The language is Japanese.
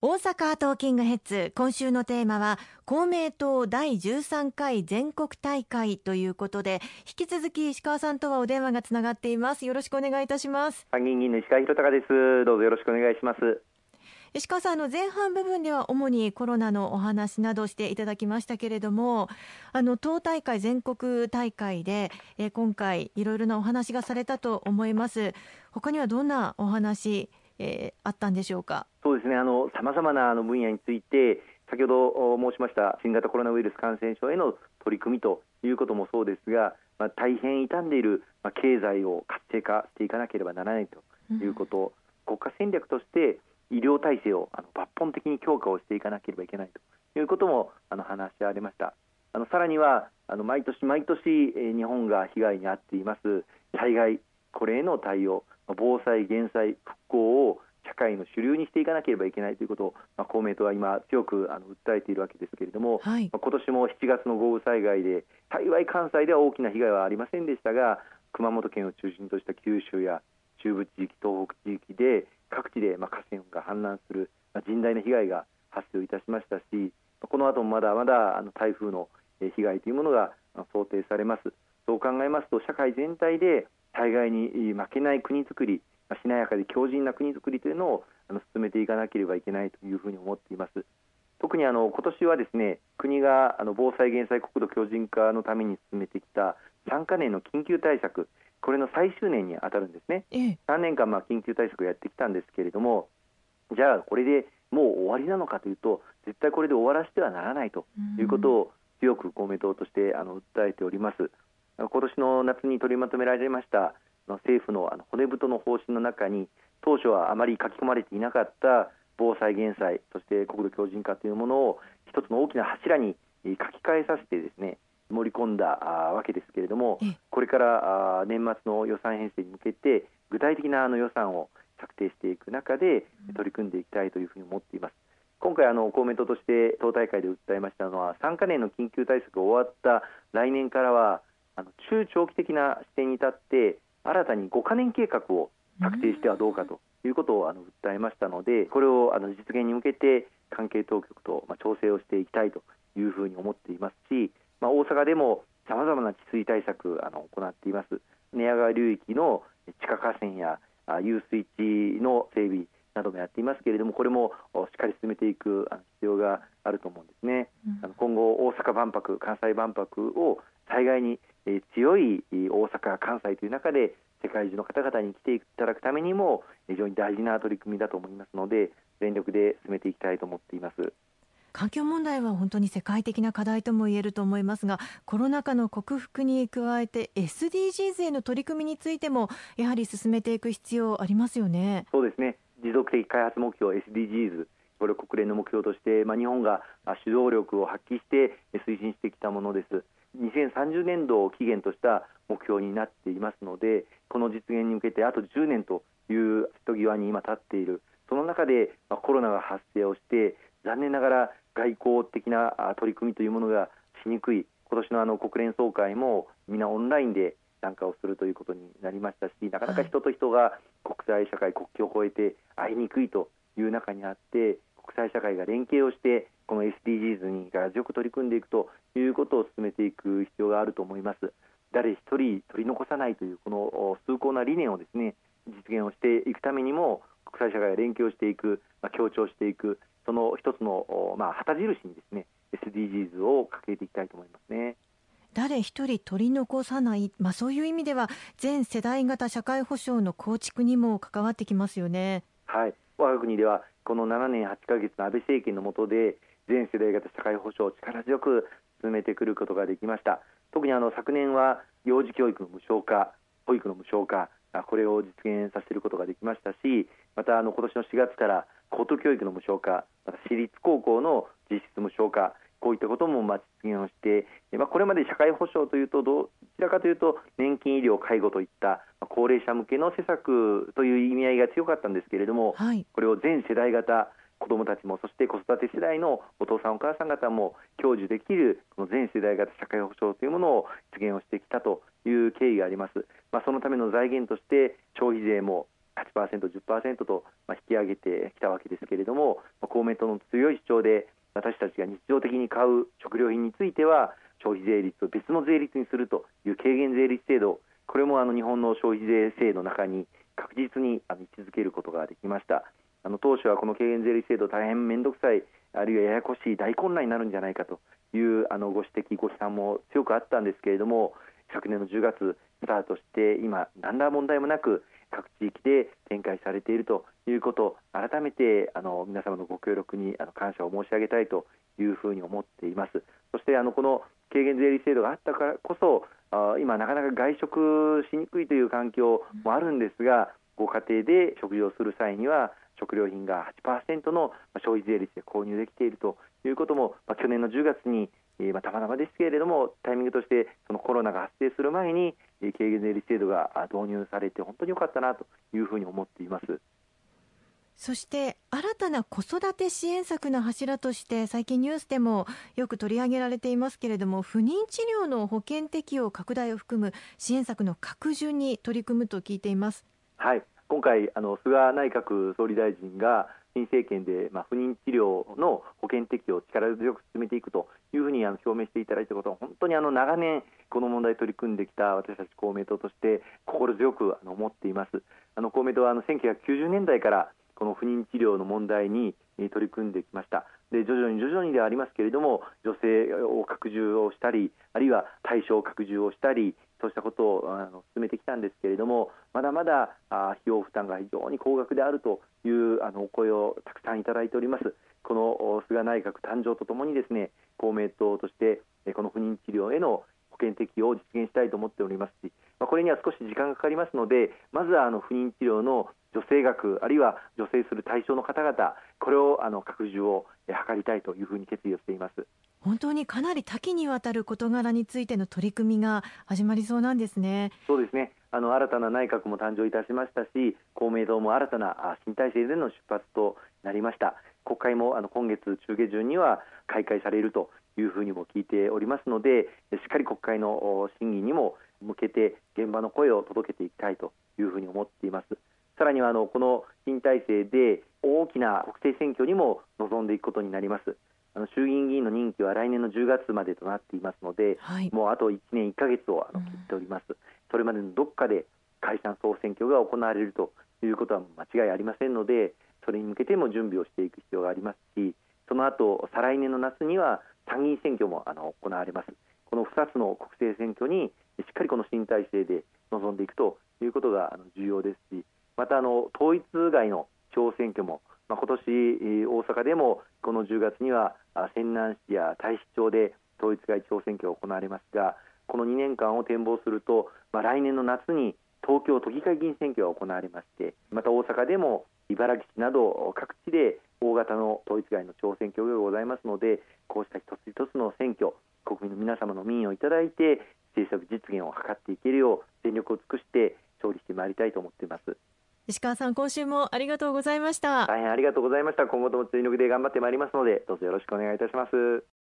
大阪トーキングヘッズ今週のテーマは公明党第13回全国大会ということで引き続き石川さんとはお電話がつながっています。よろしくお願いいたします。参議院議員の石川博隆です。どうぞよろしくお願いします。石川さんの前半部分では主にコロナのお話などしていただきましたけれどもあの党大会全国大会で、え今回いろいろなお話がされたと思います。他にはどんなお話えー、あったんでしょうか？そうですね。あのさまざまなあの分野について先ほど申しました新型コロナウイルス感染症への取り組みということもそうですが、まあ、大変傷んでいる、まあ、経済を活性化していかなければならないということ、うん、国家戦略として医療体制をあの抜本的に強化をしていかなければいけないということもあの話し合われました。あのさらにはあの毎年毎年、えー、日本が被害に遭っています災害これへの対応防災・減災・復興を社会の主流にしていかなければいけないということを、まあ、公明党は今強くあの訴えているわけですけれども、はい、まあ、今年も7月の豪雨災害で幸い関西では大きな被害はありませんでしたが熊本県を中心とした九州や中部地域東北地域で各地でまあ河川が氾濫する、まあ、甚大な被害が発生いたしましたしこの後もまだまだあの台風の被害というものが想定されます。そう考えますと社会全体で災害に負けない国づくりしなやかで強靭な国づくりというのを進めていかなければいけないというふうに思っています。特にあの今年はですね国があの防災・減災国土強靭化のために進めてきた3か年の緊急対策これの最終年に当たるんですね、ええ、3年間まあ緊急対策をやってきたんですけれどもじゃあこれでもう終わりなのかというと絶対これで終わらせてはならないということを強く公明党としてあの訴えております。今年の夏に取りまとめられました政府の骨太の方針の中に当初はあまり書き込まれていなかった防災・減災そして国土強靭化というものを一つの大きな柱に書き換えさせてですね盛り込んだわけですけれどもこれから年末の予算編成に向けて具体的なあの予算を策定していく中で取り組んでいきたいというふうに思っています。今回あの公明党として党大会で訴えましたのは3か年の緊急対策が終わった来年からは中長期的な視点に立って新たに5か年計画を策定してはどうかということをあの訴えましたのでこれをあの実現に向けて関係当局とまあ調整をしていきたいというふうに思っていますし、まあ、大阪でもさまざまな治水対策あの行っています寝屋川流域の地下河川や遊水地の整備などもやっていますけれどもこれもしっかり進めていく必要があると思うんですね。うん、今後大阪万博関西万博を災害に強い大阪、関西という中で世界中の方々に来ていただくためにも非常に大事な取り組みだと思いますので全力で進めていきたいと思っています。環境問題は本当に世界的な課題とも言えると思いますがコロナ禍の克服に加えて SDGs への取り組みについてもやはり進めていく必要ありますよね。そうですね持続的開発目標 SDGs これを国連の目標として、まあ、日本が主導力を発揮して推進してきたものです。2030年度を期限とした目標になっていますのでこの実現に向けてあと10年という人際に今立っている。その中でコロナが発生をして残念ながら外交的な取り組みというものがしにくい。今年のあの国連総会も皆オンラインで参加をするということになりましたしなかなか人と人が国際社会、国境を越えて会いにくいという中にあって国際社会が連携をしてこの SDGs に力強く取り組んでいくということを進めていく必要があると思います。誰一人取り残さないというこの崇高な理念をですね実現をしていくためにも国際社会が連携をしていく、まあ、強調していくその一つの、まあ、旗印にですね SDGs を掲げていきたいと思いますね。誰一人取り残さない、まあ、そういう意味では全世代型社会保障の構築にも関わってきますよね。はい我が国ではこの7年8か月の安倍政権の下で全世代型社会保障を力強く進めてくることができました。特にあの昨年は幼児教育の無償化保育の無償化これを実現させることができましたしまたあの今年の4月から高等教育の無償化また私立高校の実質無償化こういったこともまあ実現をして、まあ、これまで社会保障というとどちらかというと年金、医療、介護といった高齢者向けの施策という意味合いが強かったんですけれども、はい、これを全世代型子どもたちもそして子育て世代のお父さんお母さん方も享受できるこの全世代型社会保障というものを実現をしてきたという経緯があります、まあ、そのための財源として消費税も8%、10%と引き上げてきたわけですけれども公明党の強い主張で私たちが日常的に買う食料品については消費税率を別の税率にするという軽減税率制度これもあの日本の消費税制度の中に確実に位置づけることができました。あの当初はこの軽減税率制度大変面倒くさいあるいはややこしい大混乱になるんじゃないかというあのご指摘ご批判も強くあったんですけれども昨年の10月スタートして今何ら問題もなく各地域で展開されているということ改めてあの皆様のご協力にあの感謝を申し上げたいというふうに思っています。そしてあのこの軽減税率制度があったからこそあ今なかなか外食しにくいという環境もあるんですがご家庭で食事をする際には食料品が8%の消費税率で購入できているということも、まあ、去年の10月に、えー、まあ、たまたまですけれどもタイミングとしてそのコロナが発生する前に、えー、軽減税率制度が導入されて本当に良かったなというふうに思っています。そして新たな子育て支援策の柱として最近ニュースでもよく取り上げられていますけれども不妊治療の保険適用拡大を含む支援策の拡充に取り組むと聞いています。はい今回あの菅内閣総理大臣が新政権で、まあ、不妊治療の保険適用を力強く進めていくというふうにあの表明していただいたことは本当にあの長年この問題取り組んできた私たち公明党として心強くあの思っています。あの公明党はあの1990年代からこの不妊治療の問題に取り組んできました。で徐々に徐々にではありますけれども女性を拡充をしたりあるいは対象を拡充をしたりそうしたことをあの進めてきたんですけれどもまだまだあ費用負担が非常に高額であるというあのお声をたくさんいただいております。この菅内閣誕生とともにですね公明党としてこの不妊治療への保険適用を実現したいと思っておりますし、まあ、これには少し時間がかかりますのでまずはあの不妊治療の女性学あるいは女性する対象の方々これをあの拡充を図りたいというふうに決意をしています。本当にかなり多岐にわたる事柄についての取り組みが始まりそうなんですね。そうですね。あの新たな内閣も誕生いたしましたし公明党も新たな新体制での出発となりました。国会もあの今月中下旬には開会されるというふうにも聞いておりますのでしっかり国会の審議にも向けて現場の声を届けていきたいというふうに思っています。さらにはあのこの新体制で大きな国政選挙にも臨んでいくことになります。あの衆議院議員の任期は来年の10月までとなっていますので、はい、もうあと1年1か月をあの切っております、うん、それまでのどこかで解散総選挙が行われるということは間違いありませんのでそれに向けても準備をしていく必要がありますしその後再来年の夏には参議院選挙もあの行われます。この2つの国政選挙にしっかりこの新体制で臨んでいくということが重要ですしまたあの統一外の地方選挙も、まあ、今年大阪でもこの10月には泉南市や太子町で統一外地方選挙が行われますがこの2年間を展望すると、まあ、来年の夏に東京都議会議員選挙が行われましてまた大阪でも茨城市など各地で大型の統一外の地方選挙がございますのでこうした一つ一つの選挙国民の皆様の民意をいただいて政策実現を図っていけるよう全力を尽くして勝利してまいりたいと思っています。石川さん今週もありがとうございました。大変ありがとうございました。今後とも全力で頑張ってまいりますのでどうぞよろしくお願いいたします。